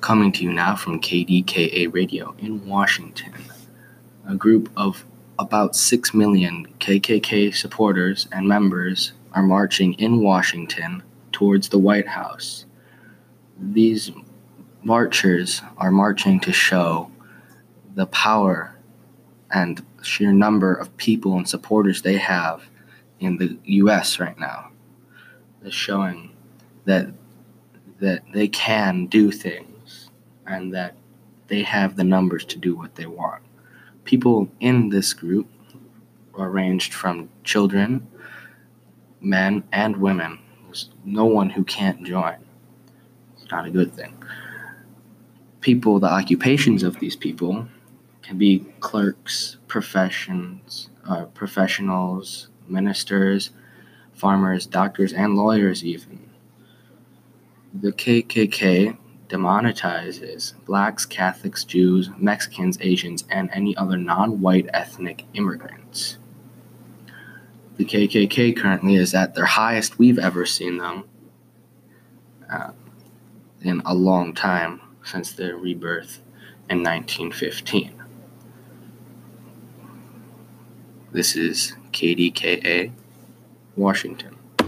Coming to you now from KDKA Radio in Washington. A group of about 6 million KKK supporters and members are marching in Washington towards the White House. These marchers are marching to show the power and sheer number of people and supporters they have in the US right now. They're showing that that they can do things and that they have the numbers to do what they want. People in this group are ranged from children, men, and women. There's no one who can't join. It's not a good thing. People, the occupations of these people can be clerks, professions, uh, professionals, ministers, farmers, doctors, and lawyers, even. The KKK demonetizes blacks, Catholics, Jews, Mexicans, Asians, and any other non white ethnic immigrants. The KKK currently is at their highest we've ever seen them uh, in a long time since their rebirth in 1915. This is KDKA, Washington.